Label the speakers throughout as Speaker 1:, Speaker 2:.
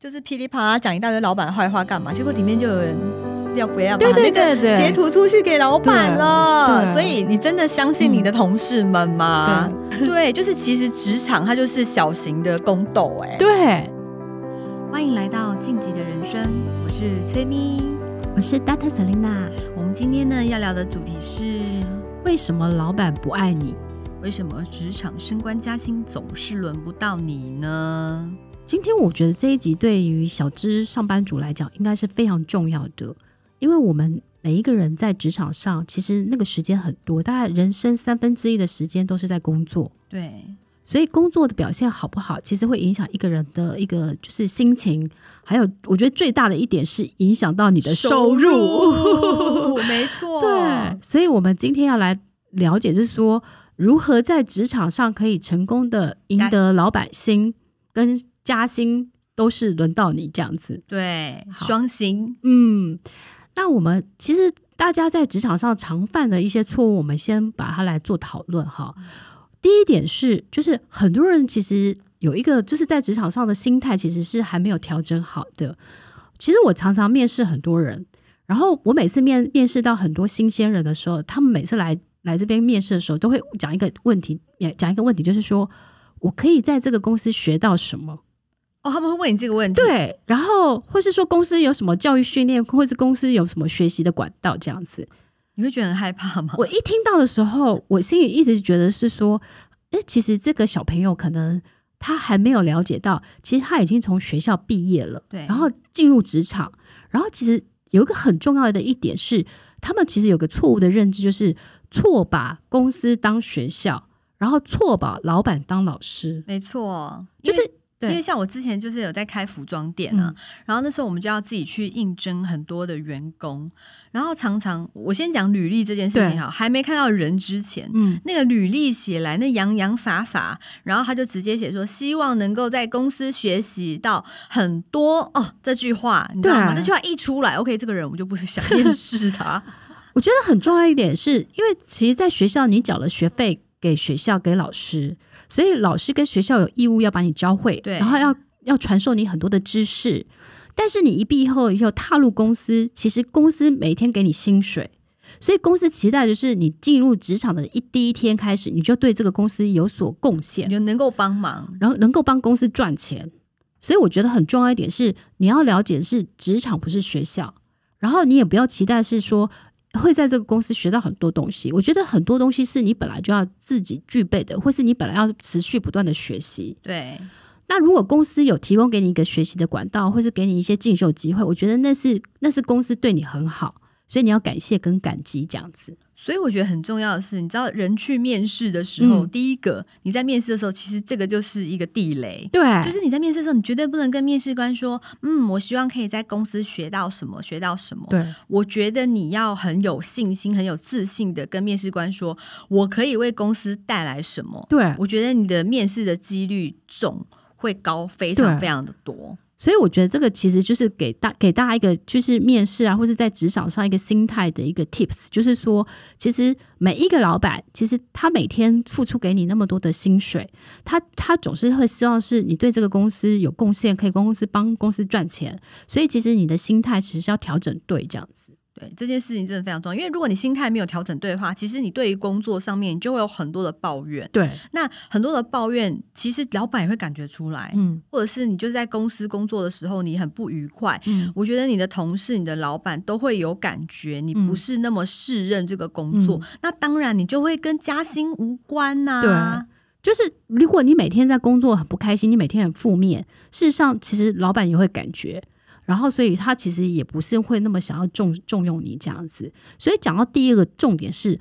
Speaker 1: 就是噼里啪啦讲一大堆老板的坏话干嘛？结果里面就有人要不要把
Speaker 2: 对对对
Speaker 1: 那个截图出去给老板了？所以你真的相信你的同事们吗？
Speaker 2: 对，
Speaker 1: 对，就是其实职场它就是小型的宫斗哎。
Speaker 2: 对，
Speaker 1: 欢迎来到晋级的人生，我是崔咪，
Speaker 2: 我是 Data Selina。
Speaker 1: 我们今天呢要聊的主题是
Speaker 2: 为什么老板不爱你？
Speaker 1: 为什么职场升官加薪总是轮不到你呢？
Speaker 2: 今天我觉得这一集对于小资上班族来讲，应该是非常重要的，因为我们每一个人在职场上，其实那个时间很多，大概人生三分之一的时间都是在工作。
Speaker 1: 对，
Speaker 2: 所以工作的表现好不好，其实会影响一个人的一个就是心情，还有我觉得最大的一点是影响到你的收入。
Speaker 1: 收入没错，
Speaker 2: 对，所以我们今天要来了解，就是说如何在职场上可以成功的赢得老板心跟。加薪都是轮到你这样子，
Speaker 1: 对，双薪。
Speaker 2: 嗯，那我们其实大家在职场上常犯的一些错误，我们先把它来做讨论哈。嗯、第一点是，就是很多人其实有一个就是在职场上的心态，其实是还没有调整好的。其实我常常面试很多人，然后我每次面面试到很多新鲜人的时候，他们每次来来这边面试的时候，都会讲一个问题，也讲一个问题，就是说我可以在这个公司学到什么？
Speaker 1: 哦，他们会问你这个问题，
Speaker 2: 对，然后或是说公司有什么教育训练，或是公司有什么学习的管道这样子，
Speaker 1: 你会觉得很害怕吗？
Speaker 2: 我一听到的时候，我心里一直觉得是说，哎，其实这个小朋友可能他还没有了解到，其实他已经从学校毕业了，对，然后进入职场，然后其实有一个很重要的一点是，他们其实有个错误的认知，就是错把公司当学校，然后错把老板当老师，
Speaker 1: 没错，
Speaker 2: 就是。
Speaker 1: 因为像我之前就是有在开服装店啊，嗯、然后那时候我们就要自己去应征很多的员工，然后常常我先讲履历这件事情哈，还没看到人之前，嗯，那个履历写来那洋洋洒洒，然后他就直接写说希望能够在公司学习到很多哦，这句话你知道吗？这句话一出来，OK，这个人我就不想 面试他。
Speaker 2: 我觉得很重要一点是因为其实在学校你缴了学费给学校给老师。所以老师跟学校有义务要把你教会，对，然后要要传授你很多的知识。但是你一毕业后以后踏入公司，其实公司每天给你薪水，所以公司期待就是你进入职场的一第一天开始，你就对这个公司有所贡献，
Speaker 1: 你就能够帮忙，
Speaker 2: 然后能够帮公司赚钱。所以我觉得很重要一点是，你要了解的是职场不是学校，然后你也不要期待是说。会在这个公司学到很多东西，我觉得很多东西是你本来就要自己具备的，或是你本来要持续不断的学习。
Speaker 1: 对，
Speaker 2: 那如果公司有提供给你一个学习的管道，或是给你一些进修机会，我觉得那是那是公司对你很好，所以你要感谢跟感激这样子。
Speaker 1: 所以我觉得很重要的是，你知道人去面试的时候，嗯、第一个你在面试的时候，其实这个就是一个地雷。
Speaker 2: 对，
Speaker 1: 就是你在面试的时候，你绝对不能跟面试官说：“嗯，我希望可以在公司学到什么，学到什么。”
Speaker 2: 对，
Speaker 1: 我觉得你要很有信心、很有自信的跟面试官说：“我可以为公司带来什么。”
Speaker 2: 对，
Speaker 1: 我觉得你的面试的几率重会高非常非常的多。
Speaker 2: 所以我觉得这个其实就是给大给大家一个就是面试啊，或是在职场上一个心态的一个 tips，就是说，其实每一个老板，其实他每天付出给你那么多的薪水，他他总是会希望是你对这个公司有贡献，可以公司帮公司赚钱。所以其实你的心态其实是要调整对这样子。
Speaker 1: 对，这件事情真的非常重要，因为如果你心态没有调整对的话，其实你对于工作上面你就会有很多的抱怨。
Speaker 2: 对，
Speaker 1: 那很多的抱怨，其实老板也会感觉出来。嗯，或者是你就是在公司工作的时候，你很不愉快。嗯，我觉得你的同事、你的老板都会有感觉，你不是那么适任这个工作。嗯，那当然，你就会跟加薪无关呐。
Speaker 2: 对，就是如果你每天在工作很不开心，你每天很负面，事实上，其实老板也会感觉。然后，所以他其实也不是会那么想要重重用你这样子。所以讲到第一个重点是，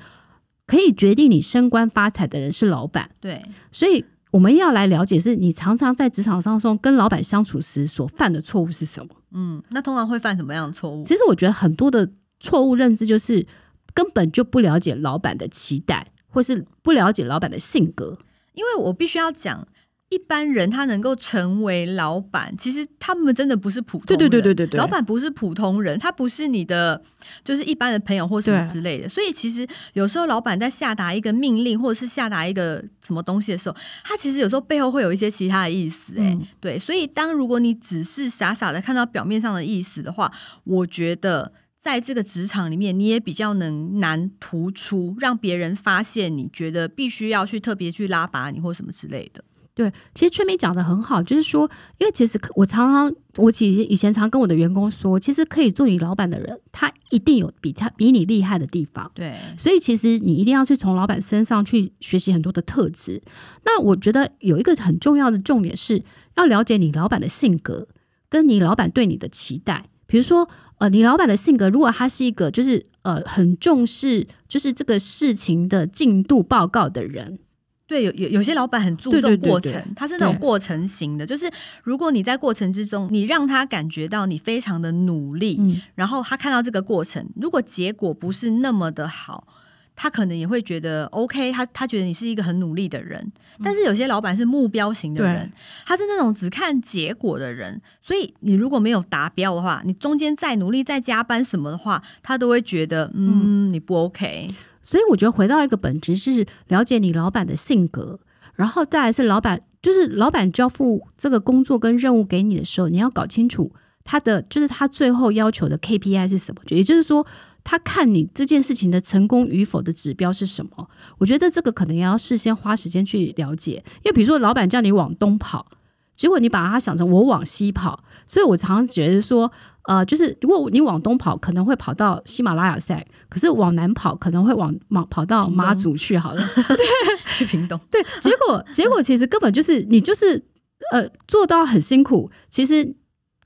Speaker 2: 可以决定你升官发财的人是老板。
Speaker 1: 对，
Speaker 2: 所以我们要来了解，是你常常在职场上中跟老板相处时所犯的错误是什么？
Speaker 1: 嗯，那通常会犯什么样的错误？
Speaker 2: 其实我觉得很多的错误认知就是根本就不了解老板的期待，或是不了解老板的性格。
Speaker 1: 因为我必须要讲。一般人他能够成为老板，其实他们真的不是普通人。
Speaker 2: 对对对对对，
Speaker 1: 老板不是普通人，他不是你的，就是一般的朋友或什么之类的。所以其实有时候老板在下达一个命令，或者是下达一个什么东西的时候，他其实有时候背后会有一些其他的意思。哎、嗯，对。所以当如果你只是傻傻的看到表面上的意思的话，我觉得在这个职场里面，你也比较能难突出，让别人发现你觉得必须要去特别去拉拔你或什么之类的。
Speaker 2: 对，其实春梅讲的很好，就是说，因为其实我常常，我其实以前常跟我的员工说，其实可以做你老板的人，他一定有比他比你厉害的地方。
Speaker 1: 对，
Speaker 2: 所以其实你一定要去从老板身上去学习很多的特质。那我觉得有一个很重要的重点是要了解你老板的性格，跟你老板对你的期待。比如说，呃，你老板的性格，如果他是一个就是呃很重视就是这个事情的进度报告的人。
Speaker 1: 对，有有有些老板很注重过程，他是那种过程型的，就是如果你在过程之中，你让他感觉到你非常的努力，嗯，然后他看到这个过程，如果结果不是那么的好，他可能也会觉得 OK，他他觉得你是一个很努力的人。但是有些老板是目标型的人，他是那种只看结果的人，所以你如果没有达标的话，你中间再努力再加班什么的话，他都会觉得嗯，你不 OK。
Speaker 2: 所以我觉得回到一个本质是了解你老板的性格，然后再来是老板，就是老板交付这个工作跟任务给你的时候，你要搞清楚他的就是他最后要求的 KPI 是什么，也就是说他看你这件事情的成功与否的指标是什么。我觉得这个可能要事先花时间去了解，因为比如说老板叫你往东跑。结果你把它想成我往西跑，所以我常常觉得说，呃，就是如果你往东跑，可能会跑到喜马拉雅山；可是往南跑，可能会往往跑到马祖去好了，对，
Speaker 1: 去屏东。
Speaker 2: 对，结果结果其实根本就是你就是呃做到很辛苦，其实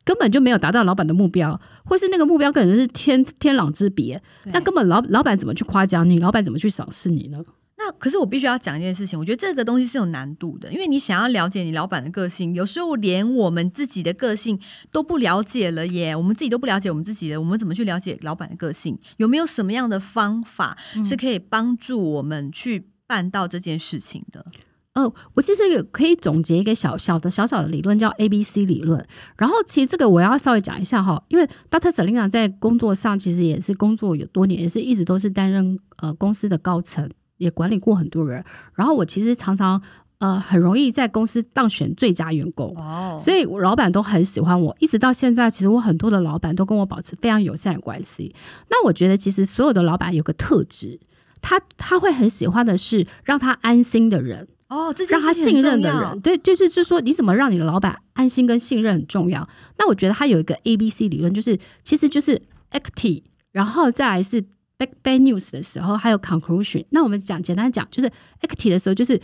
Speaker 2: 根本就没有达到老板的目标，或是那个目标可能是天天壤之别，那根本老老板怎么去夸奖你？老板怎么去赏识你呢？
Speaker 1: 那可是我必须要讲一件事情，我觉得这个东西是有难度的，因为你想要了解你老板的个性，有时候连我们自己的个性都不了解了耶，我们自己都不了解我们自己的，我们怎么去了解老板的个性？有没有什么样的方法是可以帮助我们去办到这件事情的？
Speaker 2: 哦、呃，我其实也可以总结一个小小的小小的理论，叫 ABC 理论。然后其实这个我要稍微讲一下哈，因为 Dr. Selina 在工作上其实也是工作有多年，也是一直都是担任呃公司的高层。也管理过很多人，然后我其实常常呃很容易在公司当选最佳员工，oh. 所以我老板都很喜欢我，一直到现在，其实我很多的老板都跟我保持非常友善的关系。那我觉得其实所有的老板有个特质，他他会很喜欢的是让他安心的人
Speaker 1: 哦，oh,
Speaker 2: 让他信任的人，对，就是就是说你怎么让你的老板安心跟信任很重要。那我觉得他有一个 A B C 理论，就是其实就是 Equity，然后再来是。Bad news 的时候，还有 conclusion。那我们讲简单讲，就是 active 的时候，就是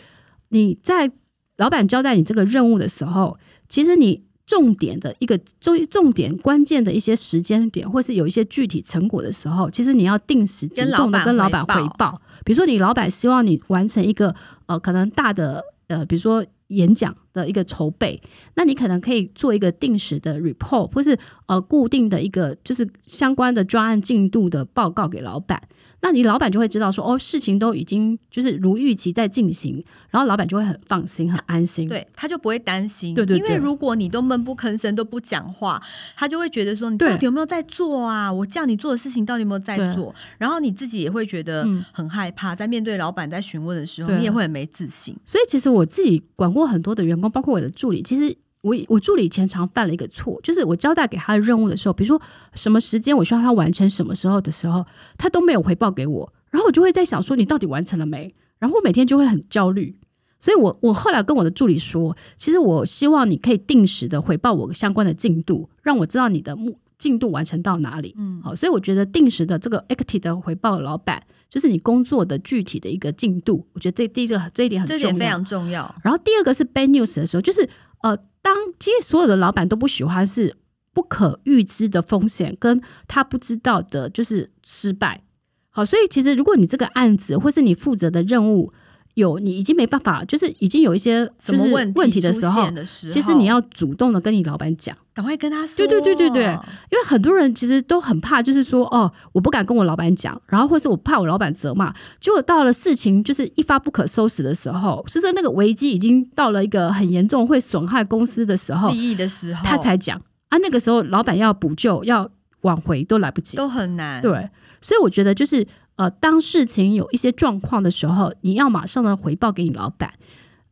Speaker 2: 你在老板交代你这个任务的时候，其实你重点的一个重重点关键的一些时间点，或是有一些具体成果的时候，其实你要定时主动的跟老板汇报。比如说，你老板希望你完成一个呃可能大的呃，比如说。演讲的一个筹备，那你可能可以做一个定时的 report，或是呃固定的一个就是相关的专案进度的报告给老板。那你老板就会知道说，哦，事情都已经就是如预期在进行，然后老板就会很放心、很安心，
Speaker 1: 对，他就不会担心。
Speaker 2: 对对对，
Speaker 1: 因为如果你都闷不吭声、都不讲话，他就会觉得说，你到底有没有在做啊？我叫你做的事情到底有没有在做？然后你自己也会觉得很害怕，在面对老板在询问的时候，你也会很没自信。
Speaker 2: 所以其实我自己管过很多的员工，包括我的助理，其实。我我助理以前常犯了一个错，就是我交代给他的任务的时候，比如说什么时间我需要他完成什么时候的时候，他都没有回报给我，然后我就会在想说，你到底完成了没？然后我每天就会很焦虑，所以我我后来跟我的助理说，其实我希望你可以定时的回报我相关的进度，让我知道你的目进度完成到哪里。嗯，好，所以我觉得定时的这个 active 的回报老板，就是你工作的具体的一个进度，我觉得这第一个这一点很重要，
Speaker 1: 这点非常重要。
Speaker 2: 然后第二个是 bad news 的时候，就是呃。当其实所有的老板都不喜欢是不可预知的风险，跟他不知道的就是失败。好，所以其实如果你这个案子或是你负责的任务有你已经没办法，就是已经有一些就是问题的时候，其实你要主动的跟你老板讲，
Speaker 1: 赶快跟他说。
Speaker 2: 对对对对对，因为很多人其实都很怕，就是说哦，我不敢跟我老板讲，然后或是我怕我老板责骂，结果到了事情就是一发不可收拾的时候，是在那个危机已经到了一个很严重会损害公司的时候，
Speaker 1: 利益的时候，
Speaker 2: 他才讲。啊，那个时候老板要补救要挽回都来不及，
Speaker 1: 都很难。
Speaker 2: 对，所以我觉得就是。呃，当事情有一些状况的时候，你要马上的回报给你老板，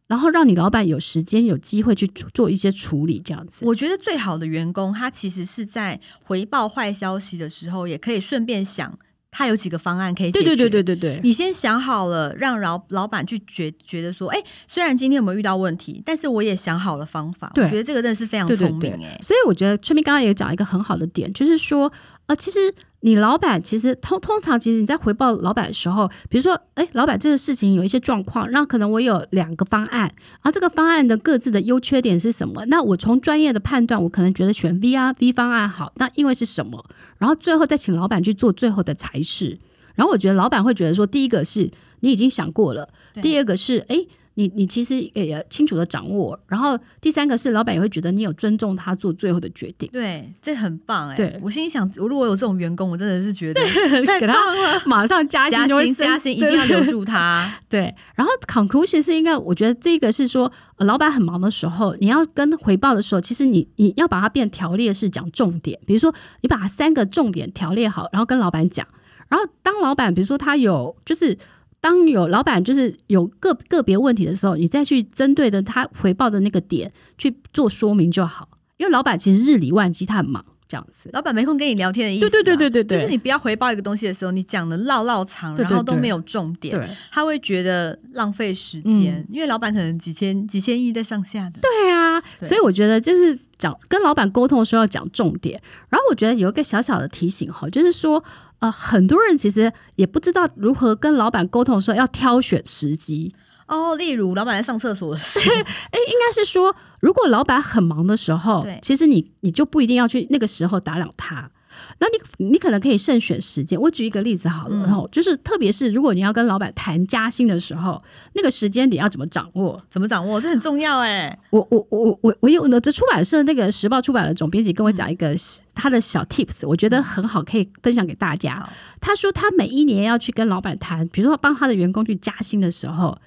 Speaker 2: 然后让你老板有时间、有机会去做一些处理，这样子。
Speaker 1: 我觉得最好的员工，他其实是在回报坏消息的时候，也可以顺便想他有几个方案可以解决。
Speaker 2: 对对对对对对，
Speaker 1: 你先想好了，让老老板去觉觉得说，哎，虽然今天有没有遇到问题，但是我也想好了方法。对，我觉得这个真的是非常聪明哎。
Speaker 2: 所以我觉得春明刚刚也讲一个很好的点，就是说，呃，其实。你老板其实通通常，其实你在回报老板的时候，比如说，哎，老板这个事情有一些状况，那可能我有两个方案，然后这个方案的各自的优缺点是什么？那我从专业的判断，我可能觉得选 V 啊 V 方案好，那因为是什么？然后最后再请老板去做最后的裁示，然后我觉得老板会觉得说，第一个是你已经想过了，第二个是哎。你你其实也清楚的掌握，然后第三个是老板也会觉得你有尊重他做最后的决定，
Speaker 1: 对，这很棒哎。
Speaker 2: 对，
Speaker 1: 我心里想，如果有这种员工，我真的是觉得太棒了，
Speaker 2: 马上加薪
Speaker 1: 加薪加薪，一定要留住他。
Speaker 2: 对，然后 conclusion 是应该，我觉得这个是说，呃，老板很忙的时候，你要跟回报的时候，其实你你要把它变条列式讲重点，比如说你把三个重点条列好，然后跟老板讲，然后当老板比如说他有就是。当有老板就是有个个别问题的时候，你再去针对的他回报的那个点去做说明就好。因为老板其实日理万机，他很忙，这样子。
Speaker 1: 老板没空跟你聊天的意思。
Speaker 2: 对对对对对，
Speaker 1: 就是你不要回报一个东西的时候，你讲的唠唠长，然后都没有重点，
Speaker 2: 对，
Speaker 1: 他会觉得浪费时间。因为老板可能几千几千亿在上下的。
Speaker 2: 对啊，所以我觉得就是讲跟老板沟通的时候要讲重点。然后我觉得有一个小小的提醒哈，就是说。呃，很多人其实也不知道如何跟老板沟通的时候要挑选时机
Speaker 1: 哦。例如，老板在上厕所的时候，
Speaker 2: 哎，应该是说，如果老板很忙的时候，对其实你你就不一定要去那个时候打扰他。那你你可能可以慎选时间。我举一个例子好了，然后、嗯、就是特别是如果你要跟老板谈加薪的时候，那个时间点要怎么掌握？
Speaker 1: 怎么掌握？这很重要哎。
Speaker 2: 我我我我我有呢，这出版社那个时报出版的总编辑跟我讲一个他的小 tips，我觉得很好，可以分享给大家。嗯、他说他每一年要去跟老板谈，比如说帮他的员工去加薪的时候。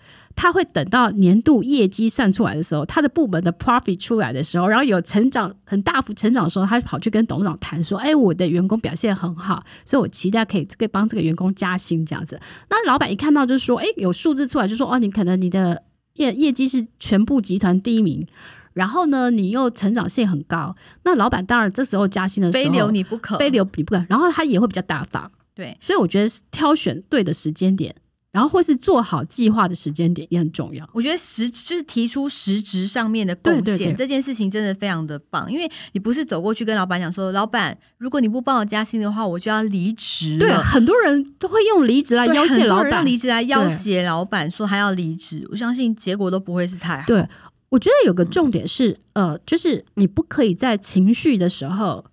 Speaker 2: 他会等到年度业绩算出来的时候，他的部门的 profit 出来的时候，然后有成长很大幅成长的时候，他跑去跟董事长谈说：“哎，我的员工表现很好，所以我期待可以可以帮这个员工加薪这样子。”那老板一看到就是说：“哎，有数字出来，就说哦，你可能你的业业绩是全部集团第一名，然后呢，你又成长性很高。那老板当然这时候加薪的时候，
Speaker 1: 非留你不可，
Speaker 2: 非留你不可。然后他也会比较大方，
Speaker 1: 对。
Speaker 2: 所以我觉得挑选对的时间点。”然后或是做好计划的时间点也很重要。
Speaker 1: 我觉得实就是提出实质上面的贡献，对对对，这件事情真的非常的棒。因为你不是走过去跟老板讲说，老板，如果你不帮我加薪的话，我就要离职。
Speaker 2: 对，很多人都会用离职来要挟老板，
Speaker 1: 用离职来要挟老板，说他要离职。我相信结果都不会是太好。
Speaker 2: 对，我觉得有个重点是，嗯、呃，就是你不可以在情绪的时候，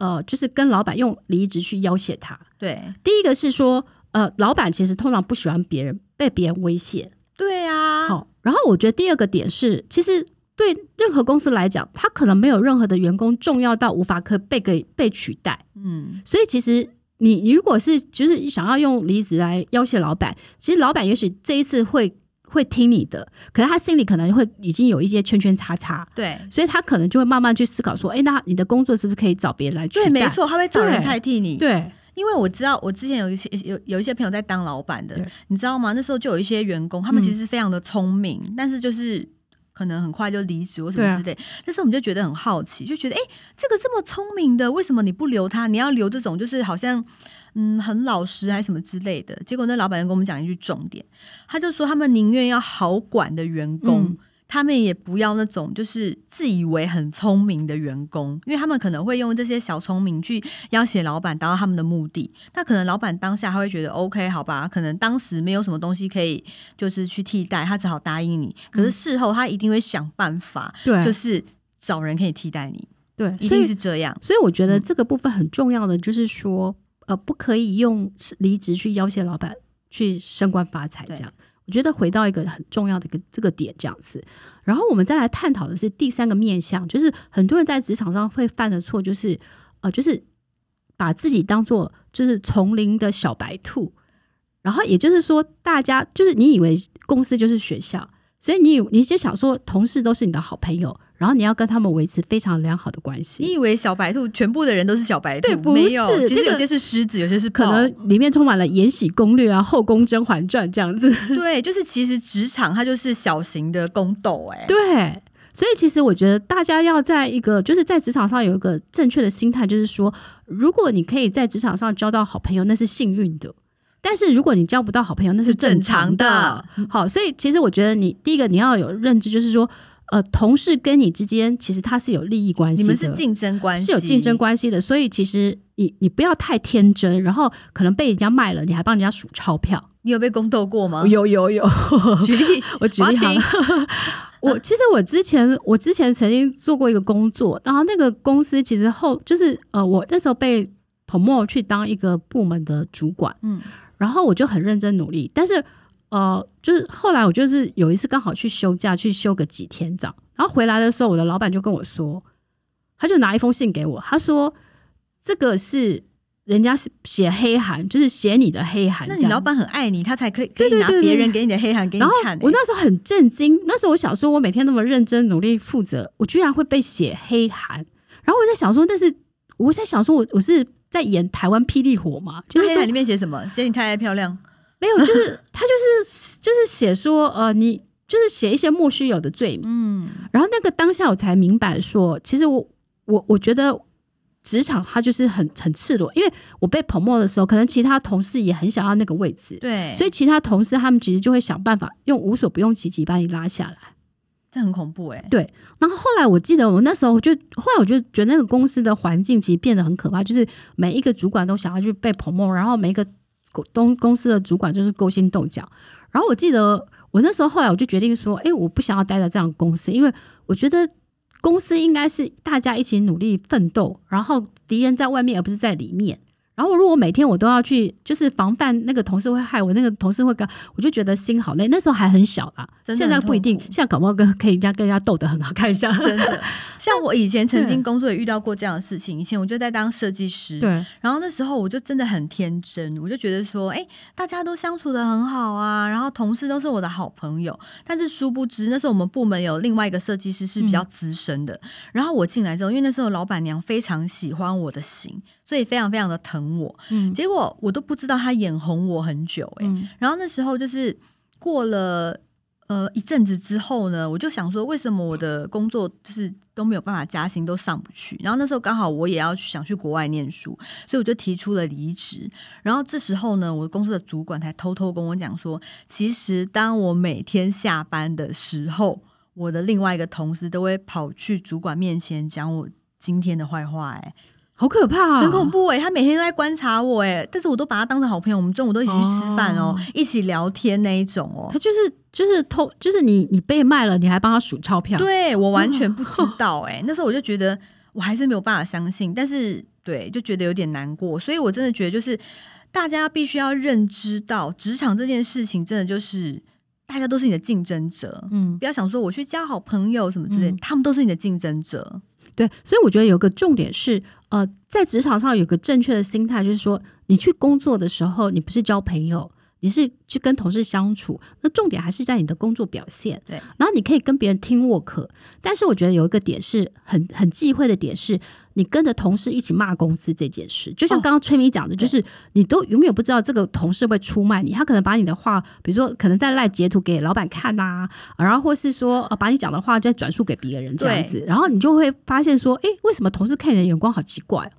Speaker 2: 呃，就是跟老板用离职去要挟他。
Speaker 1: 对，
Speaker 2: 第一个是说。呃，老板其实通常不喜欢别人被别人威胁。
Speaker 1: 对啊，
Speaker 2: 好。然后我觉得第二个点是，其实对任何公司来讲，他可能没有任何的员工重要到无法可被给被取代。嗯，所以其实你你如果是就是想要用离职来要挟老板，其实老板也许这一次会会听你的，可是他心里可能会已经有一些圈圈叉叉。
Speaker 1: 对，
Speaker 2: 所以他可能就会慢慢去思考说，哎，那你的工作是不是可以找别人来取代？
Speaker 1: 对，没错，他会找人代替你。
Speaker 2: 对。
Speaker 1: 因为我知道，我之前有一些有有一些朋友在当老板的，你知道吗？那时候就有一些员工，他们其实非常的聪明，嗯、但是就是可能很快就离职或什么之类。啊、那时候我们就觉得很好奇，就觉得哎，这个这么聪明的，为什么你不留他？你要留这种就是好像嗯很老实还是什么之类的？结果那老板就跟我们讲一句重点，他就说他们宁愿要好管的员工。嗯他们也不要那种就是自以为很聪明的员工，因为他们可能会用这些小聪明去要挟老板达到他们的目的。那可能老板当下他会觉得 OK，好吧，可能当时没有什么东西可以就是去替代，他只好答应你。可是事后他一定会想办法，对，就是找人可以替代你，
Speaker 2: 对，
Speaker 1: 一定是这样。
Speaker 2: 所以我觉得这个部分很重要的就是说，呃，不可以用离职去要挟老板去升官发财这样。我觉得回到一个很重要的一个这个点这样子，然后我们再来探讨的是第三个面向，就是很多人在职场上会犯的错，就是呃，就是把自己当做就是丛林的小白兔，然后也就是说，大家就是你以为公司就是学校，所以你你就想说同事都是你的好朋友。然后你要跟他们维持非常良好的关系。
Speaker 1: 你以为小白兔全部的人都是小白兔？
Speaker 2: 对，不是。
Speaker 1: 其实有些是狮子，有些是
Speaker 2: 可能里面充满了《延禧攻略》啊，《后宫甄嬛传》这样子。
Speaker 1: 对，就是其实职场它就是小型的宫斗哎。
Speaker 2: 对，所以其实我觉得大家要在一个就是在职场上有一个正确的心态，就是说，如果你可以在职场上交到好朋友，那是幸运的；但是如果你交不到好朋友，那是正常的。常的好，所以其实我觉得你第一个你要有认知，就是说。呃，同事跟你之间其实他是有利益关系，
Speaker 1: 你们是竞争关系，
Speaker 2: 是有竞争关系的。所以其实你你不要太天真，然后可能被人家卖了，你还帮人家数钞票。
Speaker 1: 你有被宫斗过吗？
Speaker 2: 有有有。举例，我举例好了。我其实我之前我之前曾经做过一个工作，然后那个公司其实后就是呃，我那时候被 promote 去当一个部门的主管，嗯，然后我就很认真努力，但是。呃，就是后来我就是有一次刚好去休假，去休个几天这样，然后回来的时候，我的老板就跟我说，他就拿一封信给我，他说这个是人家写黑函，就是写你的黑函。
Speaker 1: 那你老板很爱你，他才可以可以拿别人给你的黑函给你看、欸。
Speaker 2: 我那时候很震惊，那时候我想说，我每天那么认真努力负责，我居然会被写黑函。然后我在想说，但是我在想说我我是在演台湾霹雳火吗？就是
Speaker 1: 黑函里面写什么？写你太太漂亮。
Speaker 2: 没有，就是他就是就是写说，呃，你就是写一些莫须有的罪名，嗯，然后那个当下我才明白说，其实我我我觉得职场它就是很很赤裸，因为我被 promote 的时候，可能其他同事也很想要那个位置，
Speaker 1: 对，
Speaker 2: 所以其他同事他们其实就会想办法用无所不用其极把你拉下来，
Speaker 1: 这很恐怖哎、欸，对。
Speaker 2: 然后后来我记得我那时候我就后来我就觉得那个公司的环境其实变得很可怕，就是每一个主管都想要去被 promote，然后每一个。公公司的主管就是勾心斗角，然后我记得我那时候后来我就决定说，哎，我不想要待在这样公司，因为我觉得公司应该是大家一起努力奋斗，然后敌人在外面而不是在里面。然后如果每天我都要去，就是防范那个同事会害我，那个同事会跟，我就觉得心好累。那时候还很小啦，现在不一定。现在搞不好跟可以人家跟人家斗得很好看一下。
Speaker 1: 真的，像我以前曾经 工作也遇到过这样的事情。以前我就在当设计师，
Speaker 2: 对。
Speaker 1: 然后那时候我就真的很天真，我就觉得说，哎，大家都相处得很好啊，然后同事都是我的好朋友。但是殊不知，那时候我们部门有另外一个设计师是比较资深的。嗯、然后我进来之后，因为那时候老板娘非常喜欢我的型。所以非常非常的疼我，嗯，结果我都不知道他眼红我很久，欸，哎，嗯，然后那时候就是过了呃一阵子之后呢，我就想说，为什么我的工作就是都没有办法加薪，都上不去？然后那时候刚好我也要想去国外念书，所以我就提出了离职。然后这时候呢，我公司的主管才偷偷跟我讲说，其实当我每天下班的时候，我的另外一个同事都会跑去主管面前讲我今天的坏话，欸，哎。
Speaker 2: 好可怕，啊，
Speaker 1: 很恐怖哎，欸！他每天都在观察我哎，欸，但是我都把他当成好朋友，我们中午都一起去吃饭哦，喔，一起聊天那一种哦，喔。
Speaker 2: 他就是就是偷，就是你你被卖了，你还帮他数钞票？
Speaker 1: 对，我完全不知道哎，欸，那时候我就觉得我还是没有办法相信，但是对，就觉得有点难过，所以我真的觉得就是大家必须要认知到职场这件事情，真的就是大家都是你的竞争者，嗯，不要想说我去交好朋友什么之类，嗯，他们都是你的竞争者。
Speaker 2: 对，所以我觉得有个重点是，呃，在职场上有个正确的心态，就是说，你去工作的时候，你不是交朋友。你是去跟同事相处，那重点还是在你的工作表现。
Speaker 1: 对，
Speaker 2: 然后你可以跟别人 team work，但是我觉得有一个点是很很忌讳的点是，你跟着同事一起骂公司这件事。就像刚刚崔明讲的，就是你都永远不知道这个同事会出卖你，他可能把你的话，比如说可能在赖截图给老板看呐、啊，然后或是说把你讲的话再转述给别人这样子，然后你就会发现说，哎，为什么同事看你的眼光好奇怪？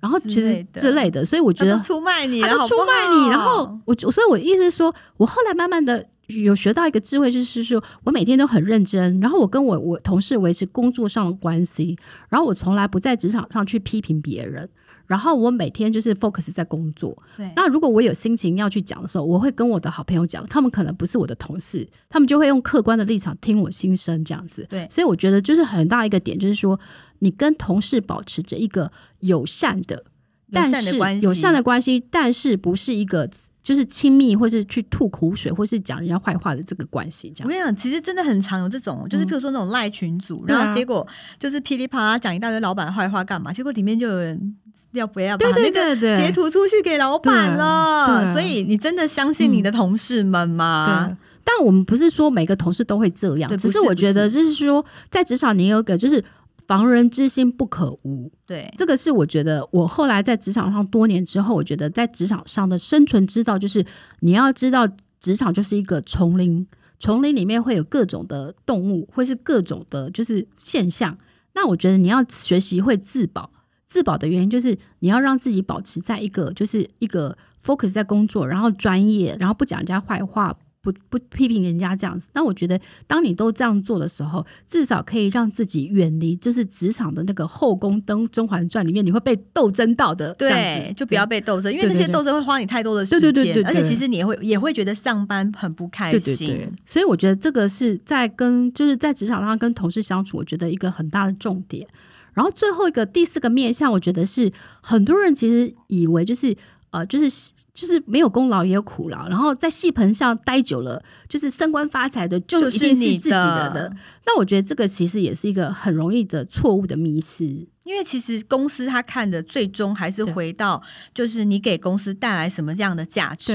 Speaker 2: 然后其实之类的，所以我觉得
Speaker 1: 他出卖你，
Speaker 2: 他就出卖你。然后我，所以我意思是说，我后来慢慢的有学到一个智慧，就是说我每天都很认真，然后我跟我我同事维持工作上的关系，然后我从来不在职场上去批评别人。然后我每天就是 focus 在工作。对。那如果我有心情要去讲的时候，我会跟我的好朋友讲，他们可能不是我的同事，他们就会用客观的立场听我心声这样子。
Speaker 1: 对。
Speaker 2: 所以我觉得就是很大一个点，就是说你跟同事保持着一个友善的，但是友善的关系，但是不是一个就是亲密，或是去吐苦水，或是讲人家坏话的这个关系。这样，
Speaker 1: 我跟你讲，其实真的很常有这种，就是譬如说那种赖群组，嗯、然后结果就是噼里啪啦讲一大堆老板的坏话干嘛？结果里面就有人要不要把那个截图出去给老板了？所以你真的相信你的同事们吗？
Speaker 2: 对，但我们不是说每个同事都会这样，只是我觉得就是说，在职场你有个就是。防人之心不可无，
Speaker 1: 对，
Speaker 2: 这个是我觉得我后来在职场上多年之后，我觉得在职场上的生存之道就是你要知道，职场就是一个丛林，丛林里面会有各种的动物，会是各种的就是现象。那我觉得你要学习会自保，自保的原因就是你要让自己保持在一个就是一个 focus 在工作，然后专业，然后不讲人家坏话。不不批评人家这样子，那我觉得当你都这样做的时候，至少可以让自己远离就是职场的那个后宫灯甄嬛传里面你会被斗争到的这样子，
Speaker 1: 对，就不要被斗争，因为那些斗争会花你太多的时间，对对对而且其实你也会也会觉得上班很不开心。对对对，
Speaker 2: 所以我觉得这个是在跟就是在职场上跟同事相处，我觉得一个很大的重点。然后最后一个第四个面向，我觉得是很多人其实以为就是。呃，就是就是没有功劳也有苦劳，然后在戏棚上待久了，就是升官发财的就一定是自己的的。那我觉得这个其实也是一个很容易的错误的迷失，
Speaker 1: 因为其实公司他看的最终还是回到就是你给公司带来什么这样的价值，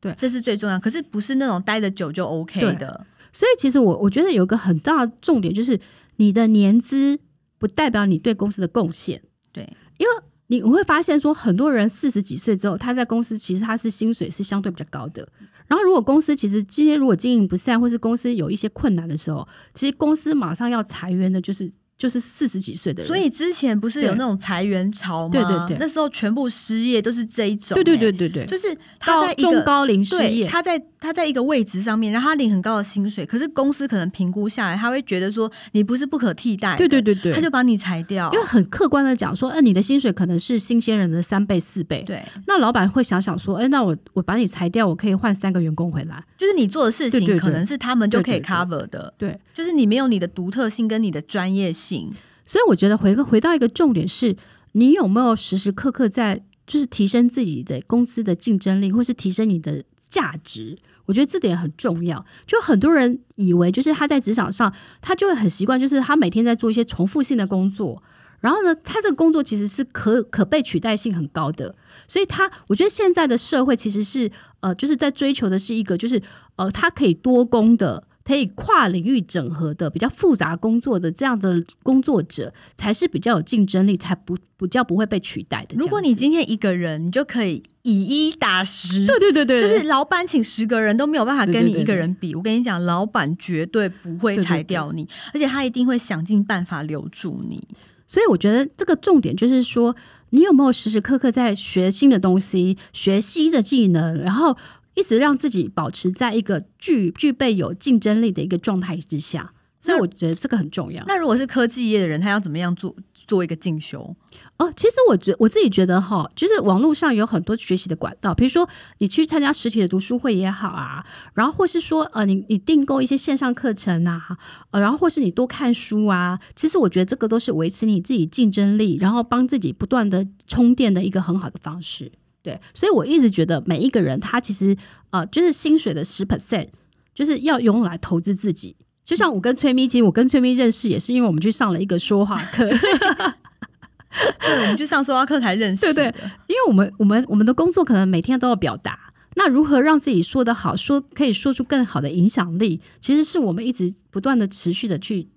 Speaker 2: 对，对，
Speaker 1: 这是最重要。可是不是那种待的久就 OK 的。
Speaker 2: 所以其实我我觉得有一个很大的重点就是你的年资不代表你对公司的贡献，
Speaker 1: 对，
Speaker 2: 因为。你会发现说，很多人四十几岁之后，他在公司其实他是薪水是相对比较高的。然后，如果公司其实今天如果经营不善，或是公司有一些困难的时候，其实公司马上要裁员的，就是。就是四十几岁的人，
Speaker 1: 所以之前不是有那种裁员潮吗？
Speaker 2: 对对对，
Speaker 1: 那时候全部失业都是这一种、欸。
Speaker 2: 对对对对对，
Speaker 1: 就是他在
Speaker 2: 中高龄失业，
Speaker 1: 他在他在一个位置上面，然后他领很高的薪水，可是公司可能评估下来，他会觉得说你不是不可替代，
Speaker 2: 对对对对，
Speaker 1: 他就把你裁掉。
Speaker 2: 因为很客观的讲说，哎、呃，你的薪水可能是新鲜人的三倍四倍，
Speaker 1: 对。
Speaker 2: 那老板会想想说，哎、欸，那我我把你裁掉，我可以换三个员工回来，
Speaker 1: 就是你做的事情可能是他们就可以 cover 的，
Speaker 2: 对，
Speaker 1: 就是你没有你的独特性跟你的专业性。
Speaker 2: 所以我觉得回个回到一个重点是，你有没有时时刻刻在就是提升自己的公司的竞争力，或是提升你的价值？我觉得这点很重要。就很多人以为，就是他在职场上，他就会很习惯，就是他每天在做一些重复性的工作，然后呢，他这个工作其实是可可被取代性很高的。所以他，我觉得现在的社会其实是呃，就是在追求的是一个，就是呃，他可以多工的。可以跨领域整合的比较复杂工作的这样的工作者，才是比较有竞争力，才不不叫不会被取代的。
Speaker 1: 如果你今天一个人，你就可以以一打十，
Speaker 2: 对对对对，
Speaker 1: 就是老板请十个人都没有办法跟你一个人比。我跟你讲，老板绝对不会裁掉你，而且他一定会想尽办法留住你。
Speaker 2: 所以我觉得这个重点就是说，你有没有时时刻刻在学新的东西，学新的技能，然后。一直让自己保持在一个具具备有竞争力的一个状态之下，所以我觉得这个很重要。
Speaker 1: 那如果是科技业的人，他要怎么样做做一个进修？
Speaker 2: 哦，其实我觉我自己觉得哈，就是网络上有很多学习的管道，比如说你去参加实体的读书会也好啊，然后或是说呃，你你订购一些线上课程啊，呃，然后或是你多看书啊，其实我觉得这个都是维持你自己竞争力，然后帮自己不断的充电的一个很好的方式。对，所以我一直觉得每一个人他其实呃，就是薪水的十 percent，就是要用来投资自己。就像我跟崔咪，其实我跟崔咪认识也是因为我们去上了一个说话课，
Speaker 1: 对，我们去上说话课才认识。
Speaker 2: 对对，因为我们我们我们的工作可能每天都要表达，那如何让自己说得好，说可以说出更好的影响力，其实是我们一直不断的持续的去。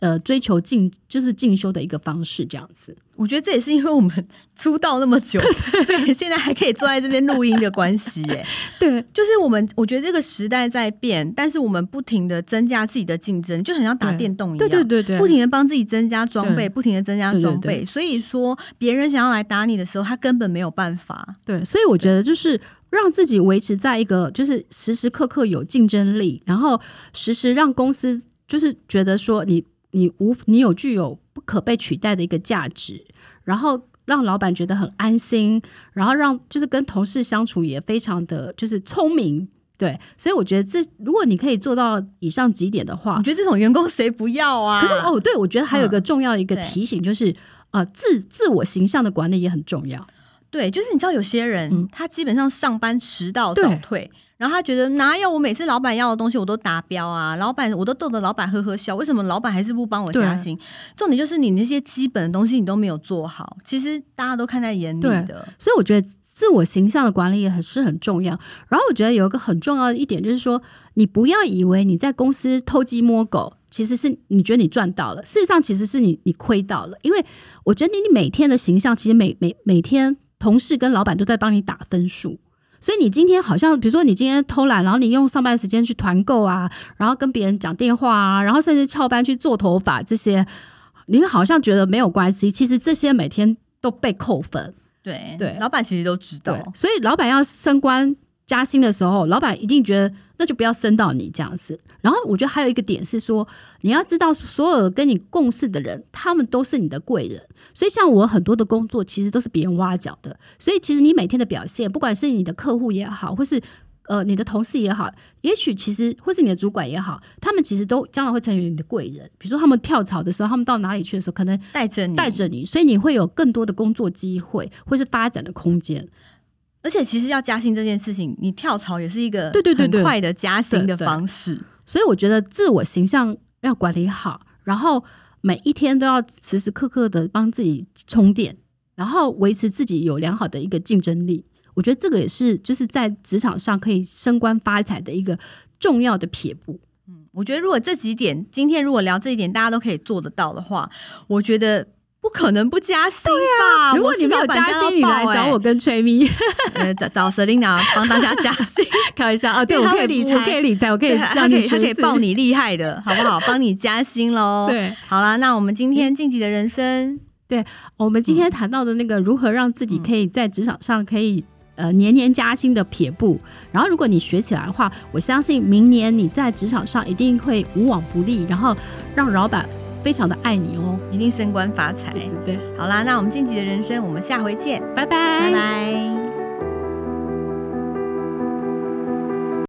Speaker 2: 呃，追求进就是进修的一个方式，这样子。
Speaker 1: 我觉得这也是因为我们出道那么久，所以现在还可以坐在这边录音的关系。哎，
Speaker 2: 对，
Speaker 1: 就是我们，我觉得这个时代在变，但是我们不停的增加自己的竞争，就很像打电动一样，
Speaker 2: 对对对对，
Speaker 1: 不停的帮自己增加装备，不停的增加装备。所以说，别人想要来打你的时候，他根本没有办法。
Speaker 2: 对，所以我觉得就是让自己维持在一个就是时时刻刻有竞争力，然后时时让公司就是觉得说你。你无你有具有不可被取代的一个价值，然后让老板觉得很安心，然后让就是跟同事相处也非常的就是聪明，对，所以我觉得这如果你可以做到以上几点的话，
Speaker 1: 我觉得这种员工谁不要啊？
Speaker 2: 可是哦，对，我觉得还有一个重要一个提醒就是，呃，自自我形象的管理也很重要。
Speaker 1: 对，就是你知道有些人，嗯、他基本上上班迟到早退，然后他觉得哪有我每次老板要的东西我都达标啊，老板我都逗得老板呵呵笑，为什么老板还是不帮我加薪？重点就是你那些基本的东西你都没有做好，其实大家都看在眼里的。
Speaker 2: 所以我觉得自我形象的管理也很是很重要。然后我觉得有一个很重要的一点就是说，你不要以为你在公司偷鸡摸狗。其实是你觉得你赚到了，事实上其实是你你亏到了，因为我觉得你你每天的形象，其实每每每天同事跟老板都在帮你打分数，所以你今天好像比如说你今天偷懒，然后你用上班时间去团购啊，然后跟别人讲电话啊，然后甚至翘班去做头发这些，你好像觉得没有关系，其实这些每天都被扣分。
Speaker 1: 对对，老板其实都知道，
Speaker 2: 所以老板要升官加薪的时候，老板一定觉得。那就不要升到你这样子。然后我觉得还有一个点是说，你要知道所有跟你共事的人，他们都是你的贵人。所以像我很多的工作，其实都是别人挖角的。所以其实你每天的表现，不管是你的客户也好，或是呃你的同事也好，也许其实或是你的主管也好，他们其实都将来会成为你的贵人。比如说他们跳槽的时候，他们到哪里去的时候，可能带着你，带着你，所以你会有更多的工作机会，或是发展的空间。
Speaker 1: 而且其实要加薪这件事情，你跳槽也是一个对对对很快的加薪的方式。
Speaker 2: 所以我觉得自我形象要管理好，然后每一天都要时时刻刻的帮自己充电，然后维持自己有良好的一个竞争力。我觉得这个也是就是在职场上可以升官发财的一个重要的撇步。
Speaker 1: 嗯，我觉得如果这几点今天如果聊这一点，大家都可以做得到的话，我觉得。不可能不加薪吧？
Speaker 2: 如果你没有加薪，你来找我跟崔咪，
Speaker 1: 呃，找找 Selina 帮大家加薪，
Speaker 2: 开玩笑啊！对，我可以理财，我可以理财，我可以让你，
Speaker 1: 他可以报你厉害的，好不好？帮你加薪喽！对，好啦，那我们今天晋级的人生，
Speaker 2: 对我们今天谈到的那个如何让自己可以在职场上可以呃年年加薪的撇步，然后如果你学起来的话，我相信明年你在职场上一定会无往不利，然后让老板。非常的爱你哦，
Speaker 1: 一定升官发财。对对对，好啦，那我们晋级的人生，我们下回见，
Speaker 2: 拜拜，
Speaker 1: 拜拜。